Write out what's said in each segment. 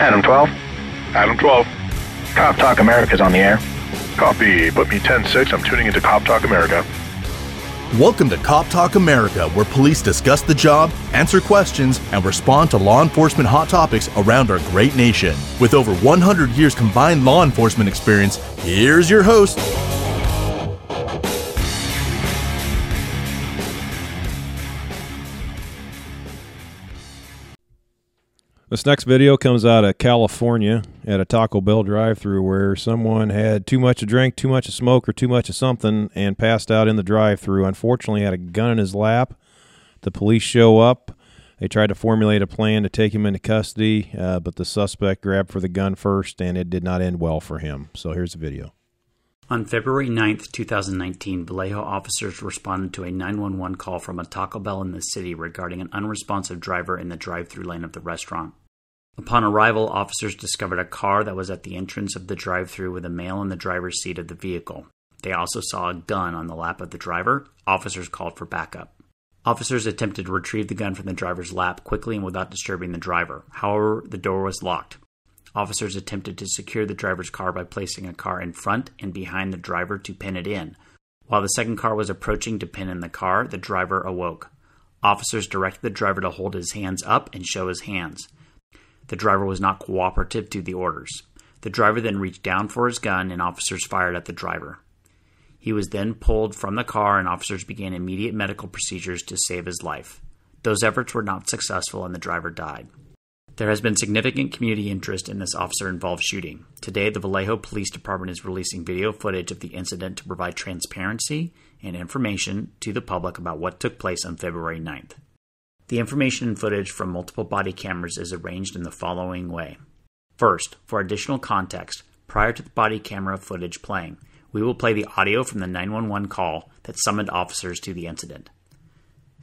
Adam 12. Adam 12. Cop Talk America's on the air. Copy. Put me 10-6. I'm tuning into Cop Talk America. Welcome to Cop Talk America, where police discuss the job, answer questions, and respond to law enforcement hot topics around our great nation. With over 100 years combined law enforcement experience, here's your host, This next video comes out of California at a Taco Bell drive-through where someone had too much to drink, too much to smoke, or too much of something and passed out in the drive-through. Unfortunately, had a gun in his lap. The police show up. They tried to formulate a plan to take him into custody, uh, but the suspect grabbed for the gun first, and it did not end well for him. So here's the video. On February 9th, 2019, Vallejo officers responded to a 911 call from a Taco Bell in the city regarding an unresponsive driver in the drive through lane of the restaurant. Upon arrival, officers discovered a car that was at the entrance of the drive through with a male in the driver's seat of the vehicle. They also saw a gun on the lap of the driver. Officers called for backup. Officers attempted to retrieve the gun from the driver's lap quickly and without disturbing the driver. However, the door was locked. Officers attempted to secure the driver's car by placing a car in front and behind the driver to pin it in. While the second car was approaching to pin in the car, the driver awoke. Officers directed the driver to hold his hands up and show his hands. The driver was not cooperative to the orders. The driver then reached down for his gun and officers fired at the driver. He was then pulled from the car and officers began immediate medical procedures to save his life. Those efforts were not successful and the driver died. There has been significant community interest in this officer involved shooting. Today, the Vallejo Police Department is releasing video footage of the incident to provide transparency and information to the public about what took place on February 9th. The information and footage from multiple body cameras is arranged in the following way. First, for additional context, prior to the body camera footage playing, we will play the audio from the 911 call that summoned officers to the incident.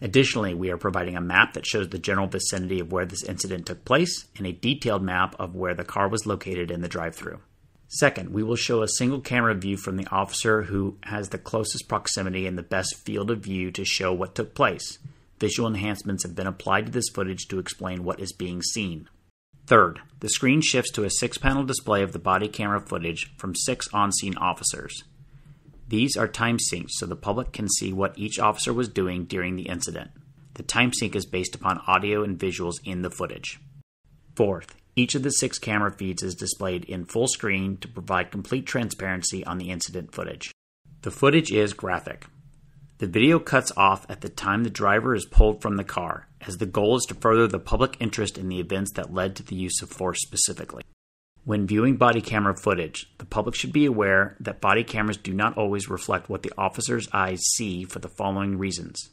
Additionally, we are providing a map that shows the general vicinity of where this incident took place and a detailed map of where the car was located in the drive through. Second, we will show a single camera view from the officer who has the closest proximity and the best field of view to show what took place. Visual enhancements have been applied to this footage to explain what is being seen. Third, the screen shifts to a six panel display of the body camera footage from six on scene officers. These are time synced so the public can see what each officer was doing during the incident. The time sync is based upon audio and visuals in the footage. Fourth, each of the six camera feeds is displayed in full screen to provide complete transparency on the incident footage. The footage is graphic. The video cuts off at the time the driver is pulled from the car, as the goal is to further the public interest in the events that led to the use of force specifically. When viewing body camera footage, the public should be aware that body cameras do not always reflect what the officer's eyes see for the following reasons.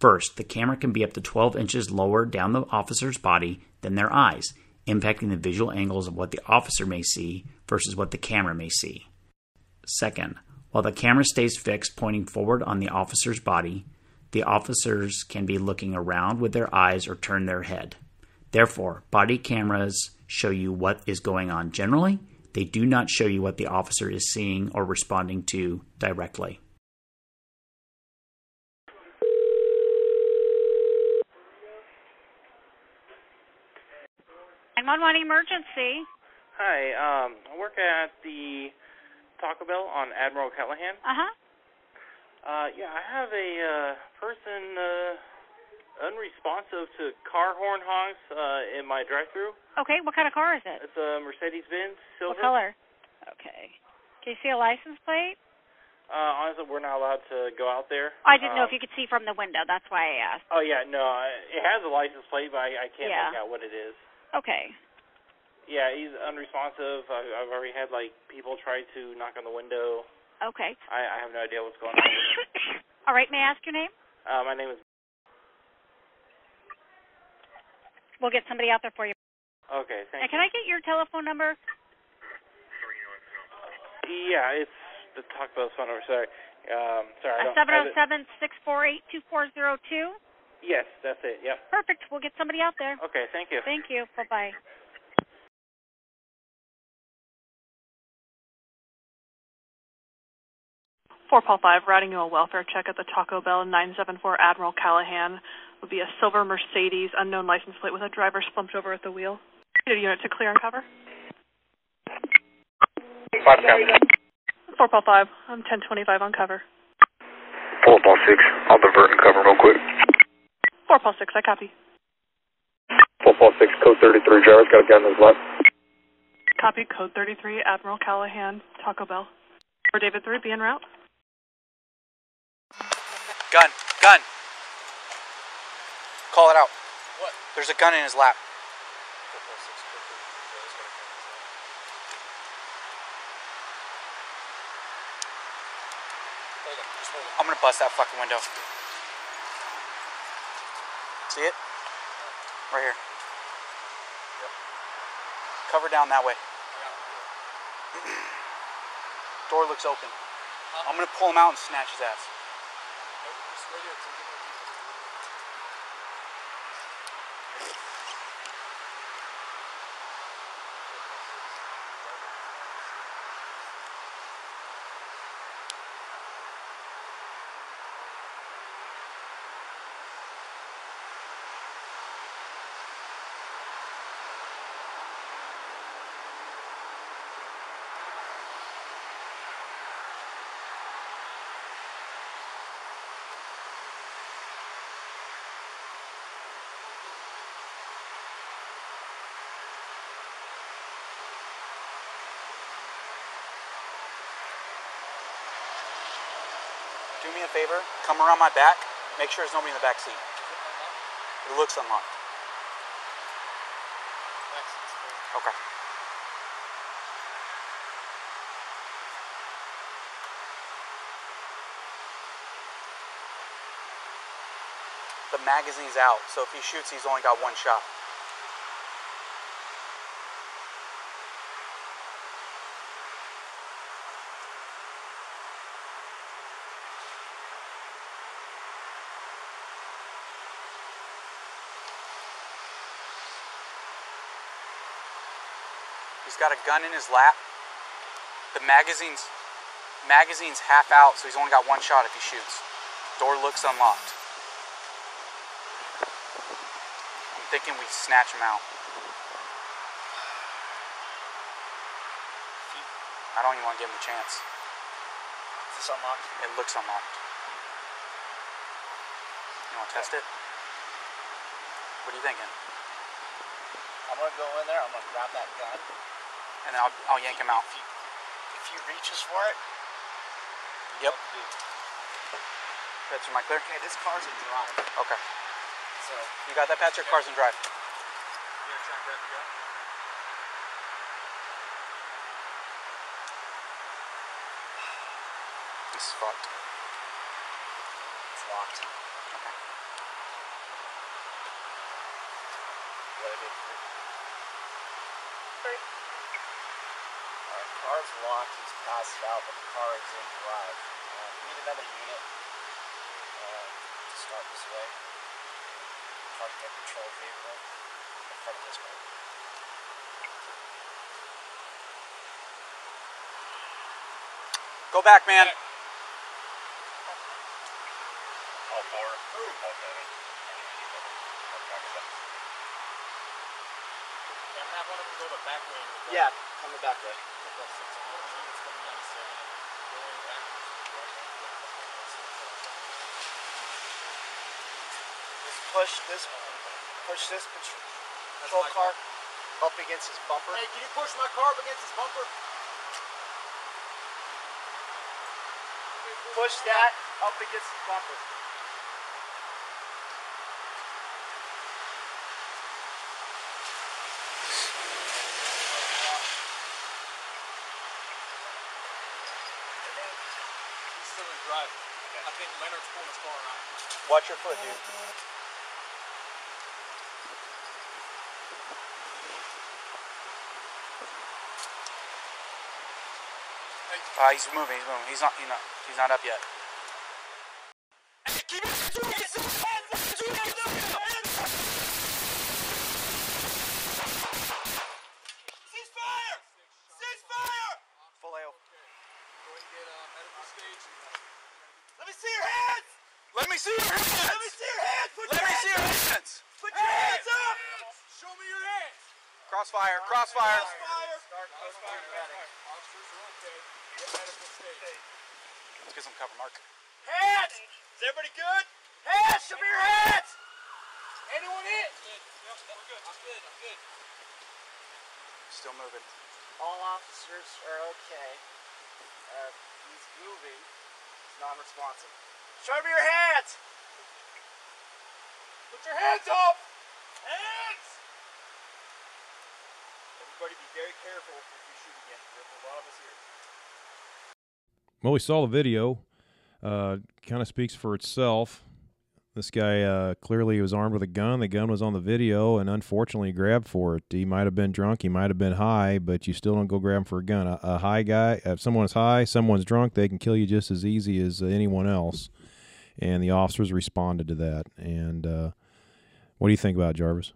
First, the camera can be up to 12 inches lower down the officer's body than their eyes, impacting the visual angles of what the officer may see versus what the camera may see. Second, while the camera stays fixed pointing forward on the officer's body, the officers can be looking around with their eyes or turn their head. Therefore, body cameras show you what is going on generally. They do not show you what the officer is seeing or responding to directly. Nine one emergency. Hi, um, I work at the Taco Bell on Admiral Callaghan. Uh huh. Uh, yeah, I have a uh, person uh, unresponsive to car horn honks uh, in my drive-through. Okay, what kind of car is it? It's a Mercedes-Benz silver. What color? Okay. Can you see a license plate? Uh, honestly, we're not allowed to go out there. I didn't know if Um, you could see from the window. That's why I asked. Oh yeah, no, I- it has a license plate, but I, I can't Yeah. make out what it is. Okay. Yeah, he's unresponsive. I, I've already had like people try to knock on the window. Okay. I, I have no idea what's going on. All right. May I ask your name? Uh, my name is. We'll get somebody out there for you. Okay, thank And can I get your telephone number? Yeah, it's the Taco Bell's phone number. Sorry. Um, sorry. Seven zero seven six four eight two four zero two. Yes, that's it. Yep. Perfect. We'll get somebody out there. Okay, thank you. Thank you. Bye bye. Four Paul Five, routing you a welfare check at the Taco Bell 974 Admiral Callaghan. Would be a silver Mercedes, unknown license plate with a driver slumped over at the wheel. Need a unit to clear and cover. Five copy. Four Paul five. I'm ten twenty five on cover. Four Paul six. I'll divert and cover real quick. Four Paul six. I copy. Four Paul six. Code thirty three. Driver's got a gun in his left. Copy code thirty three. Admiral Callaghan. Taco Bell. For David three. Be en route. Gun, gun. Call it out. What? There's a gun in his lap. I'm gonna bust that fucking window. See it? Right here. Cover down that way. Door looks open. I'm gonna pull him out and snatch his ass. Do me a favor, come around my back, make sure there's nobody in the back seat. It looks unlocked. Okay. The magazine's out, so if he shoots, he's only got one shot. Got a gun in his lap. The magazine's magazine's half out, so he's only got one shot if he shoots. Door looks unlocked. I'm thinking we snatch him out. I don't even want to give him a chance. Is this unlocked? It looks unlocked. You want to test it? What are you thinking? I'm gonna go in there. I'm gonna grab that gun. And I'll, I'll yank him out. If he, if he reaches for it, Yep. Patrick, am I clear? okay, this car's in drive. Okay. So You got that, Patcher? Cars in drive. This is fucked. it's locked. Okay. What I did Alright, car's locked. He's passed out, but the car is in drive. Uh, we need another unit uh, to start this way. Try to get control vehicle in front of this car. Go back, man. All four. Okay. Yeah, coming back way. Push this, push this patrol, patrol car up against his bumper. Hey, can you push my car up against his bumper? Push that up against his bumper. He's still in drive. I think Leonard's pulling his car around. Watch your foot, dude. Uh, he's moving. He's moving. He's not. He's not. He's not up yet. Ceasefire! Ceasefire! Full AO. Go and get uh, medical stage. Let me see your hands! Let me see your hands. Let me see your hands! Put Let your me hands see your up! hands. Put your hands up! Show me your hands! Crossfire, crossfire. Let's get some cover, Mark. Hands! Is everybody good? Hands! Show me your hands! Anyone in? hit? I'm good. I'm good. I'm good. Still moving. All officers are okay. Uh, he's moving. He's non-responsive. Show me your hands! Put your hands up! Hands! Everybody be very careful if you shoot again. There's a lot of us here. Well, we saw the video. Uh, kind of speaks for itself. This guy uh, clearly was armed with a gun. The gun was on the video, and unfortunately, grabbed for it. He might have been drunk. He might have been high, but you still don't go grab him for a gun. A, a high guy, if someone's high, someone's drunk, they can kill you just as easy as uh, anyone else. And the officers responded to that. And uh, what do you think about it, Jarvis?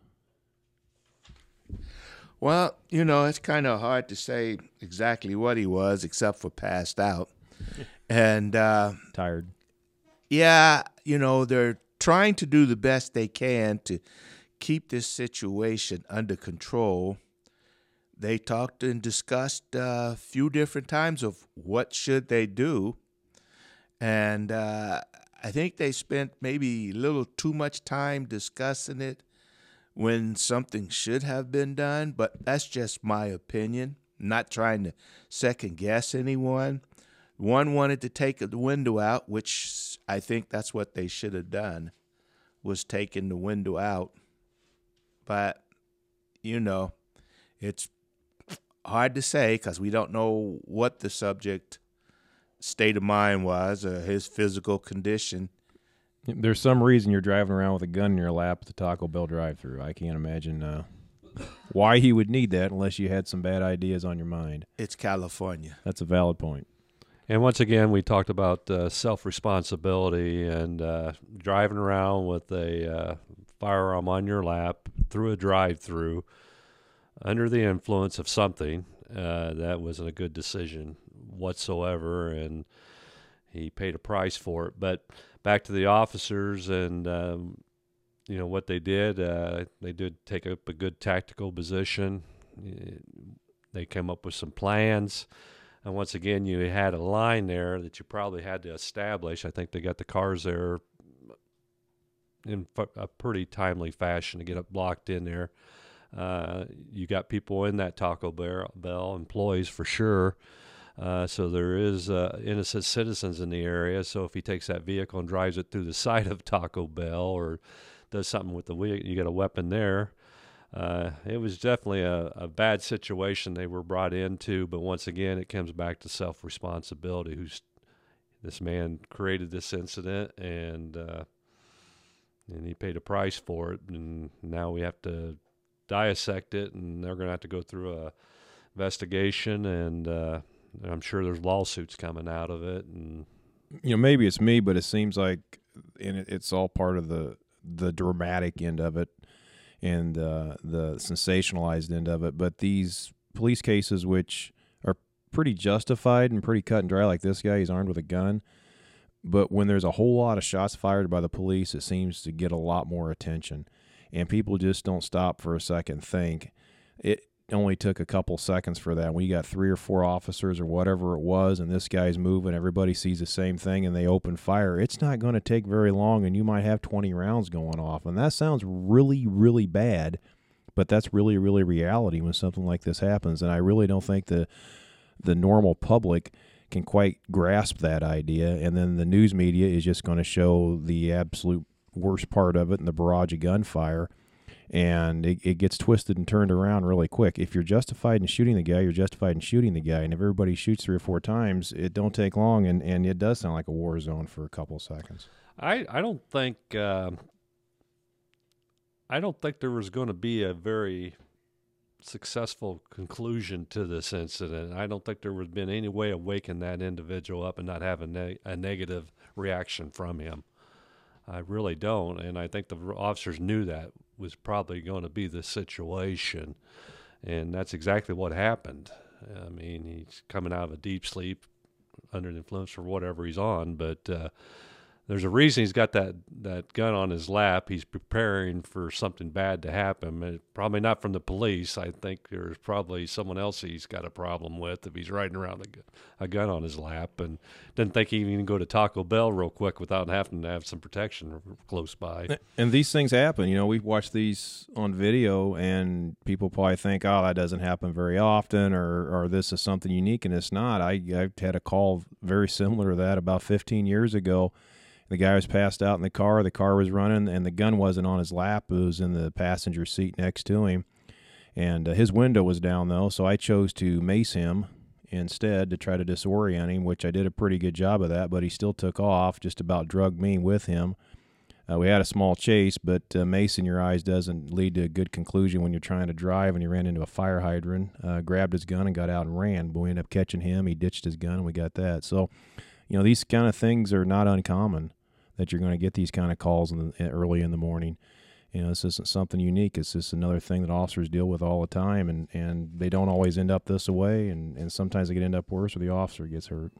Well, you know, it's kind of hard to say exactly what he was, except for passed out. and uh, tired. Yeah, you know, they're trying to do the best they can to keep this situation under control. They talked and discussed a few different times of what should they do. And uh, I think they spent maybe a little too much time discussing it when something should have been done, but that's just my opinion. I'm not trying to second guess anyone. One wanted to take the window out, which I think that's what they should have done, was taking the window out. But, you know, it's hard to say because we don't know what the subject state of mind was or his physical condition. There's some reason you're driving around with a gun in your lap at the Taco Bell drive-through. I can't imagine uh, why he would need that unless you had some bad ideas on your mind. It's California. That's a valid point. And once again, we talked about uh, self responsibility and uh, driving around with a uh, firearm on your lap through a drive through under the influence of something. Uh, that wasn't a good decision whatsoever, and he paid a price for it. But back to the officers and. Um, you know what they did. Uh, they did take up a good tactical position. They came up with some plans. And once again, you had a line there that you probably had to establish. I think they got the cars there in a pretty timely fashion to get it blocked in there. Uh, you got people in that Taco Bell, employees for sure. Uh, so there is uh, innocent citizens in the area. So if he takes that vehicle and drives it through the side of Taco Bell or does something with the wheel, you got a weapon there. Uh, it was definitely a, a, bad situation they were brought into, but once again, it comes back to self responsibility. Who's this man created this incident, and uh, and he paid a price for it, and now we have to dissect it, and they're going to have to go through a investigation, and uh, I'm sure there's lawsuits coming out of it, and you know maybe it's me, but it seems like and it's all part of the the dramatic end of it and uh, the sensationalized end of it. But these police cases, which are pretty justified and pretty cut and dry, like this guy, he's armed with a gun. But when there's a whole lot of shots fired by the police, it seems to get a lot more attention, and people just don't stop for a second think. It only took a couple seconds for that. You got three or four officers or whatever it was, and this guy's moving, everybody sees the same thing, and they open fire. It's not going to take very long, and you might have 20 rounds going off. And that sounds really, really bad, but that's really, really reality when something like this happens. And I really don't think the the normal public can quite grasp that idea. And then the news media is just going to show the absolute worst part of it and the barrage of gunfire and it, it gets twisted and turned around really quick. If you're justified in shooting the guy, you're justified in shooting the guy. And if everybody shoots three or four times, it don't take long, and, and it does sound like a war zone for a couple seconds. I I don't think uh, I don't think there was going to be a very successful conclusion to this incident. I don't think there would have been any way of waking that individual up and not having a, ne- a negative reaction from him. I really don't, and I think the officers knew that was probably going to be the situation, and that's exactly what happened. I mean, he's coming out of a deep sleep under the influence or whatever he's on, but uh, there's a reason he's got that, that gun on his lap. He's preparing for something bad to happen. And probably not from the police. I think there's probably someone else he's got a problem with if he's riding around a, a gun on his lap. And didn't think he even go to Taco Bell real quick without having to have some protection close by. And these things happen. You know, we've watched these on video, and people probably think, "Oh, that doesn't happen very often," or "or this is something unique," and it's not. I I've had a call very similar to that about 15 years ago. The guy was passed out in the car. The car was running, and the gun wasn't on his lap. It was in the passenger seat next to him, and uh, his window was down though. So I chose to mace him instead to try to disorient him, which I did a pretty good job of that. But he still took off, just about drugged me with him. Uh, we had a small chase, but uh, mace in your eyes doesn't lead to a good conclusion when you're trying to drive. And he ran into a fire hydrant, uh, grabbed his gun, and got out and ran. But we ended up catching him. He ditched his gun, and we got that. So, you know, these kind of things are not uncommon that you're going to get these kind of calls in the, eh, early in the morning. You know, this isn't something unique. It's just another thing that officers deal with all the time, and, and they don't always end up this way, and, and sometimes they can end up worse, or the officer gets hurt.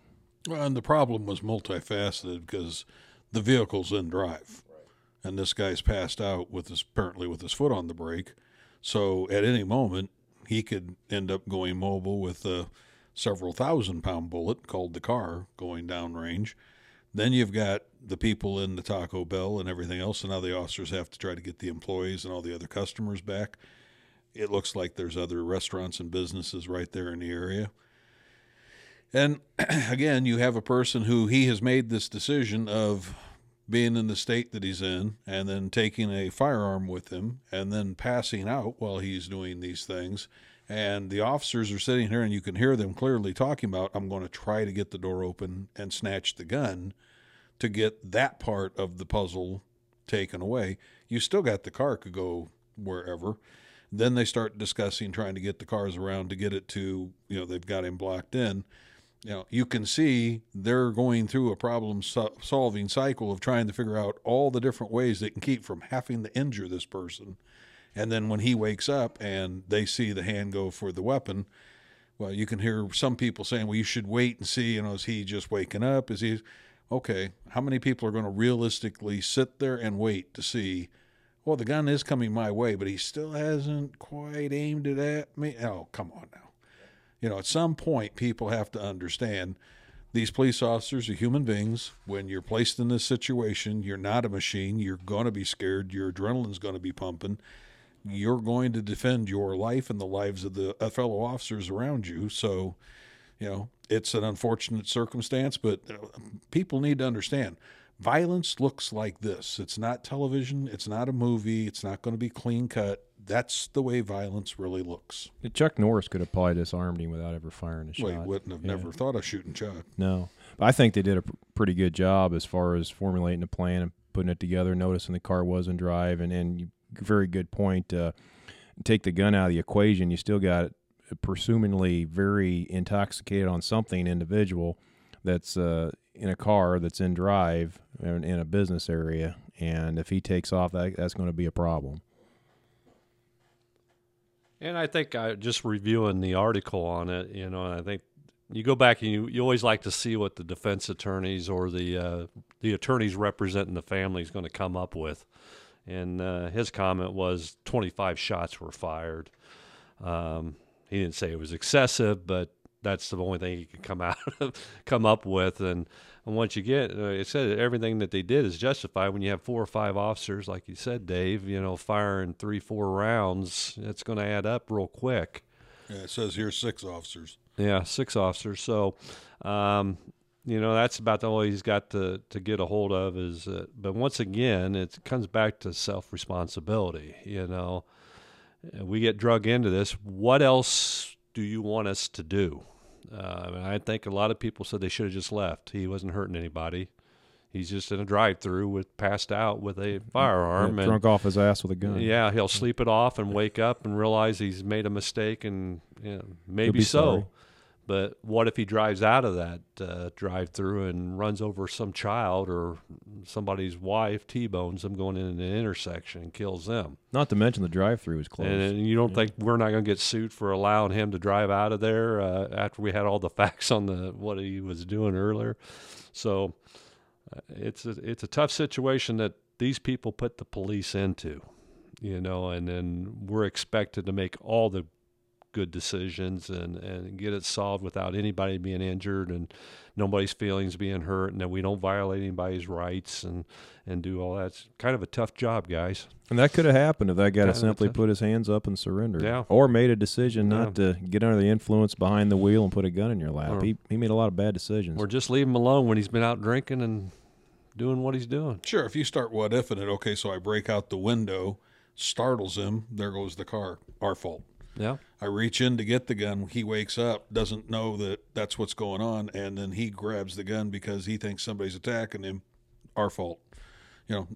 Well, and the problem was multifaceted because the vehicle's in drive, and this guy's passed out with his apparently with his foot on the brake. So at any moment, he could end up going mobile with a several thousand pound bullet called the car going downrange. Then you've got the people in the Taco Bell and everything else, and now the officers have to try to get the employees and all the other customers back. It looks like there's other restaurants and businesses right there in the area. And again, you have a person who he has made this decision of being in the state that he's in and then taking a firearm with him and then passing out while he's doing these things. And the officers are sitting here and you can hear them clearly talking about, I'm going to try to get the door open and snatch the gun to get that part of the puzzle taken away. You still got the car could go wherever. Then they start discussing trying to get the cars around to get it to, you know, they've got him blocked in you know, you can see they're going through a problem so- solving cycle of trying to figure out all the different ways they can keep from having to injure this person. And then when he wakes up and they see the hand go for the weapon, well, you can hear some people saying, well, you should wait and see, you know, is he just waking up? Is he okay? How many people are going to realistically sit there and wait to see? Well, the gun is coming my way, but he still hasn't quite aimed it at me. Oh, come on now you know, at some point, people have to understand these police officers are human beings. When you're placed in this situation, you're not a machine. You're going to be scared. Your adrenaline's going to be pumping. You're going to defend your life and the lives of the uh, fellow officers around you. So, you know, it's an unfortunate circumstance, but uh, people need to understand violence looks like this. It's not television, it's not a movie, it's not going to be clean cut. That's the way violence really looks. Chuck Norris could have probably disarmed him without ever firing a shot. Well, he wouldn't have Yeah. never thought of shooting Chuck. No, but I think they did a pretty good job as far as formulating a plan and putting it together. Noticing the car was in drive, and and very good point. Uh, take the gun out of the equation, you still got presumably very intoxicated on something individual that's uh, in a car that's in drive in, in a business area, and if he takes off, that, that's going to be a problem. And I think I just reviewing the article on it, you know, I think you go back and you, you always like to see what the defense attorneys or the uh, the attorneys representing the family is going to come up with. And uh, his comment was 25 shots were fired. Um, he didn't say it was excessive, but that's the only thing he could come out come up with. And, and once you get, uh, it said everything that they did is justified. When you have four or five officers, like you said, Dave, you know, firing three, four rounds, it's going to add up real quick. Yeah, it says here six officers. Yeah, six officers. So, um, you know, that's about the only he's got to, to get a hold of is, uh, but once again, it comes back to self responsibility. You know, we get drug into this. What else do you want us to do? Uh, and I think a lot of people said they should have just left. He wasn't hurting anybody. He's just in a drive-through with passed out with a firearm Yeah, and drunk off his ass with a gun. Yeah, he'll sleep it off and wake up and realize he's made a mistake and you know, maybe so. sorry. But what if he drives out of that uh, drive-through and runs over some child or somebody's wife, T-bones them going in an intersection and kills them? Not to mention the drive-through is closed. And, and you don't think we're not going to get sued for allowing him to drive out of there uh, after we had all the facts on the what he was doing earlier? So, uh, it's a, it's a tough situation that these people put the police into, you know, and then we're expected to make all the good decisions and, and get it solved without anybody being injured and nobody's feelings being hurt and that we don't violate anybody's rights and, and do all that. It's kind of a tough job, guys. And that could have happened if that guy had simply put his hands up and surrendered. Yeah. Or made a decision not to get under the influence behind the wheel and put a gun in your lap. Or- he, he made a lot of bad decisions. Or just leave him alone when he's been out drinking and doing what he's doing. Sure, if you start what ifing it, okay, so I break out the window, startles him, there goes the car. Our fault. Yeah. I reach in to get the gun. He wakes up, doesn't know that that's what's going on, and then he grabs the gun because he thinks somebody's attacking him. Our fault. You know,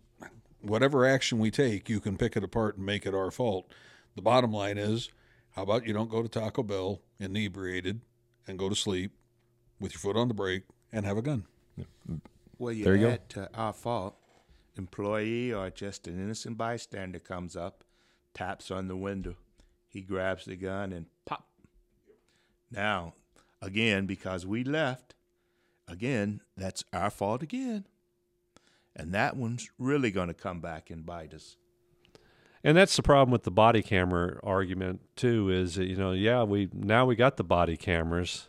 whatever action we take, you can pick it apart and make it our fault. The bottom line is, how about you don't go to Taco Bell inebriated and go to sleep with your foot on the brake and have a gun? Well, you There you go. add to our fault, employee or just an innocent bystander comes up, taps on the window, he grabs the gun and pop. Now, again, because we left, again, that's our fault again. And that one's really going to come back and bite us. And that's the problem with the body camera argument too. Is that, you know, yeah, we now we got the body cameras,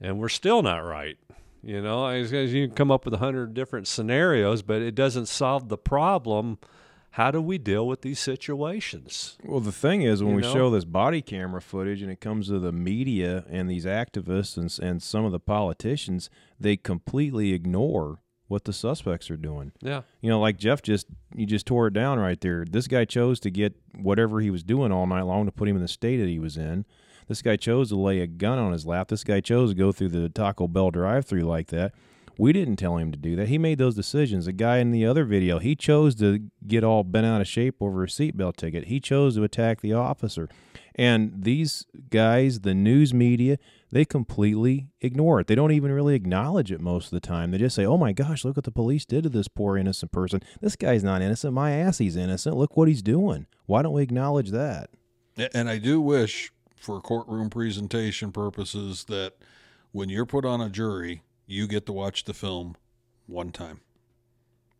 and we're still not right. You know, you can come up with a hundred different scenarios, but it doesn't solve the problem. How do we deal with these situations? Well, the thing is, when You we know? show this body camera footage and it comes to the media and these activists and, and some of the politicians, they completely ignore what the suspects are doing. Yeah. You know, like Jeff just you just tore it down right there. This guy chose to get whatever he was doing all night long to put him in the state that he was in. This guy chose to lay a gun on his lap. This guy chose to go through the Taco Bell drive-through like that. We didn't tell him to do that. He made those decisions. The guy in the other video, he chose to get all bent out of shape over a seatbelt ticket. He chose to attack the officer. And these guys, the news media, they completely ignore it. They don't even really acknowledge it most of the time. They just say, oh my gosh, look what the police did to this poor innocent person. This guy's not innocent. My ass, he's innocent. Look what he's doing. Why don't we acknowledge that? And I do wish, for courtroom presentation purposes, that when you're put on a jury, you get to watch the film one time.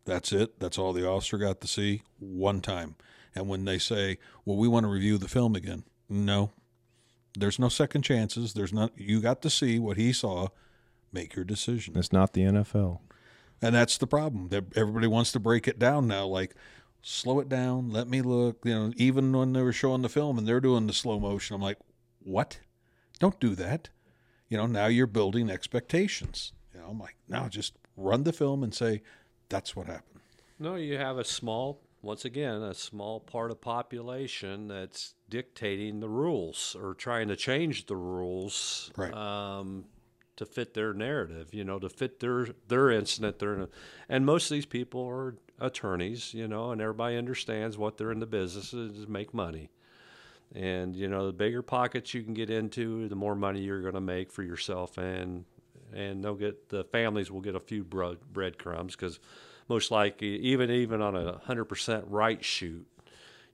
That's it. That's all the officer got to see one time. And when they say, "Well, we want to review the film again," no, there's no second chances. There's not. You got to see what he saw. Make your decision. It's not the NFL. And that's the problem. That everybody wants to break it down now. Like, slow it down. Let me look. You know, even when they were showing the film and they're doing the slow motion, I'm like, what? Don't do that. You know, now you're building expectations. You know, I'm like, now just run the film and say, that's what happened. No, you have a small, once again, a small part of population that's dictating the rules or trying to change the rules Right. um, to fit their narrative. You know, to fit their their incident. They're and most of these people are attorneys. You know, and everybody understands what they're in the business is to make money. And you know, the bigger pockets you can get into, the more money you're going to make for yourself, and and they'll get the families will get a few bread breadcrumbs because most likely, even even on a hundred percent right shoot,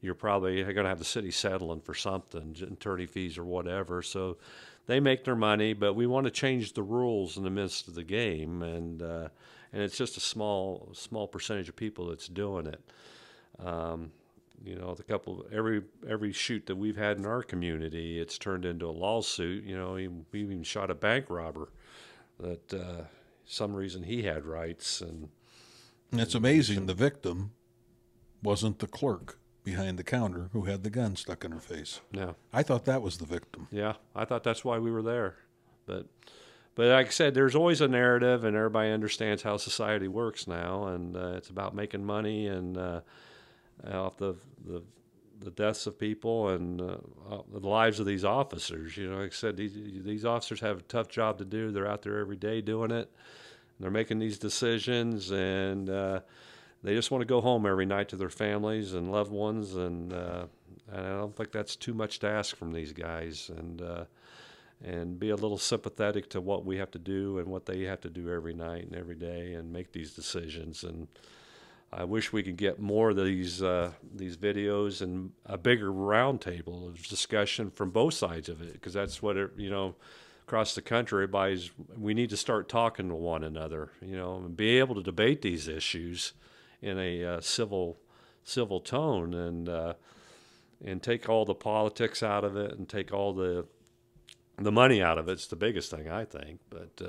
you're probably going to have the city settling for something, attorney fees or whatever. So they make their money, but we want to change the rules in the midst of the game, and uh, and it's just a small small percentage of people that's doing it. Um, you know, the couple every every shoot that we've had in our community, it's turned into a lawsuit. You know, we we even shot a bank robber that uh, some reason he had rights and. And it's amazing the victim wasn't the clerk behind the counter who had the gun stuck in her face. Yeah. I thought that was the victim. Yeah, I thought that's why we were there, but but like I said, there's always a narrative, and everybody understands how society works now, and uh, it's about making money and uh, off the the the deaths of people and uh, uh, the lives of these officers. You know, like I said, these these officers have a tough job to do. They're out there every day doing it. They're making these decisions, and uh, they just want to go home every night to their families and loved ones. And, uh, and I don't think that's too much to ask from these guys. And uh, and be a little sympathetic to what we have to do and what they have to do every night and every day, and make these decisions. And I wish we could get more of these uh, these videos and a bigger roundtable of discussion from both sides of it, because that's what it, you know. Across the country, everybody's we need to start talking to one another, you know, and be able to debate these issues in a uh, civil civil tone and uh, and take all the politics out of it and take all the the money out of it. It's the biggest thing I think, but.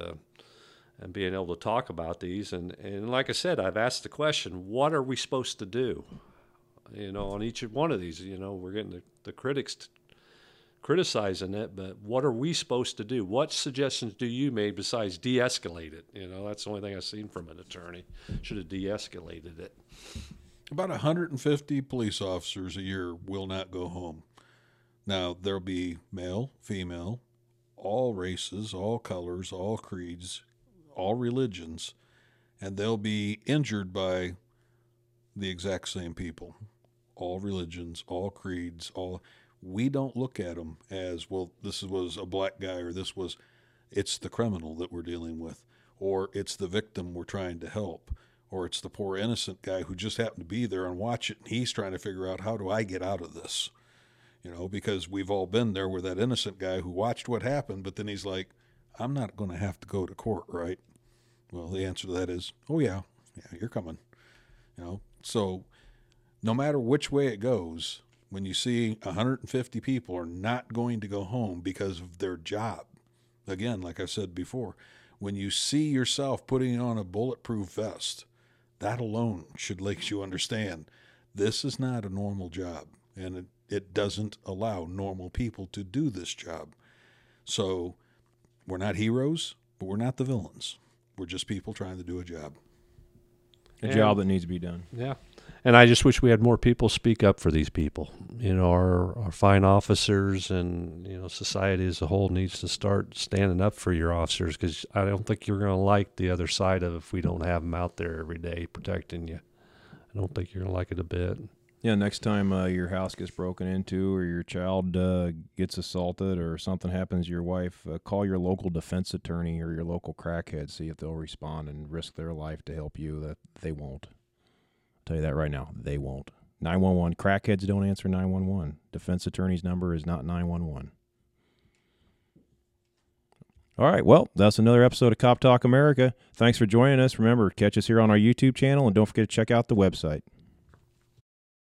And being able to talk about these and, and like I said, I've asked the question, what are we supposed to do? You know, on each one of these, you know, we're getting the, the critics t- criticizing it, but what are we supposed to do? What suggestions do you make besides de-escalate it? You know, that's the only thing I've seen from an attorney. Should have de-escalated it. About 150 police officers a year will not go home. Now, there'll be male, female, all races, all colors, all creeds, all religions, and they'll be injured by the exact same people. All religions, all creeds, all. We don't look at them as, well, this was a black guy or this was, it's the criminal that we're dealing with, or it's the victim we're trying to help, or it's the poor innocent guy who just happened to be there and watch it and he's trying to figure out how do I get out of this? You know, because we've all been there where that innocent guy who watched what happened, but then he's like, I'm not going to have to go to court, right? Well, the answer to that is, oh yeah, yeah, you're coming. You know, so no matter which way it goes, when you see 150 people are not going to go home because of their job, again, like I said before, when you see yourself putting on a bulletproof vest, that alone should let you understand this is not a normal job and it, it doesn't allow normal people to do this job. So we're not heroes, but we're not the villains. We're just people trying to do a job. A And- job that needs to be done. Yeah. And I just wish we had more people speak up for these people. You know, our, our fine officers and, you know, society as a whole needs to start standing up for your officers because I don't think you're going to like the other side of if we don't have them out there every day protecting you. I don't think you're going to like it a bit. Yeah, next time uh, your house gets broken into or your child uh, gets assaulted or something happens to your wife, uh, call your local defense attorney or your local crackhead, see if they'll respond and risk their life to help you. That they won't. I'll tell you that right now, they won't. 911 crackheads don't answer 911. Defense attorney's number is not 911. All right, well, that's another episode of Cop Talk America. Thanks for joining us. Remember, catch us here on our YouTube channel and don't forget to check out the website.